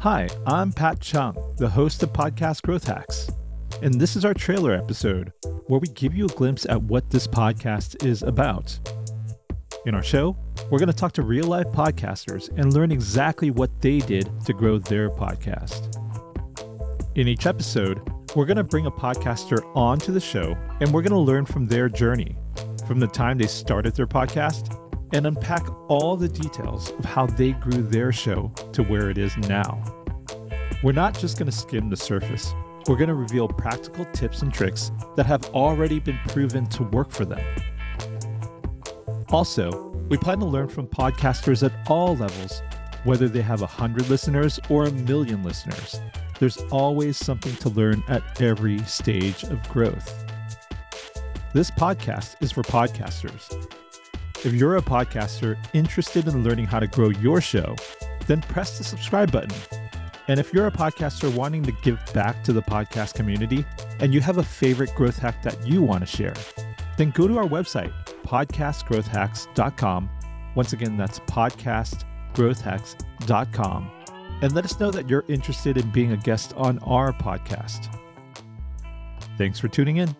Hi, I'm Pat Chung, the host of Podcast Growth Hacks. And this is our trailer episode where we give you a glimpse at what this podcast is about. In our show, we're going to talk to real life podcasters and learn exactly what they did to grow their podcast. In each episode, we're going to bring a podcaster onto the show and we're going to learn from their journey, from the time they started their podcast, and unpack all the details of how they grew their show to where it is now. We're not just going to skim the surface, we're going to reveal practical tips and tricks that have already been proven to work for them. Also, we plan to learn from podcasters at all levels, whether they have 100 listeners or a million listeners. There's always something to learn at every stage of growth. This podcast is for podcasters. If you're a podcaster interested in learning how to grow your show, then press the subscribe button and if you're a podcaster wanting to give back to the podcast community and you have a favorite growth hack that you want to share, then go to our website, podcastgrowthhacks.com. Once again, that's podcastgrowthhacks.com. And let us know that you're interested in being a guest on our podcast. Thanks for tuning in.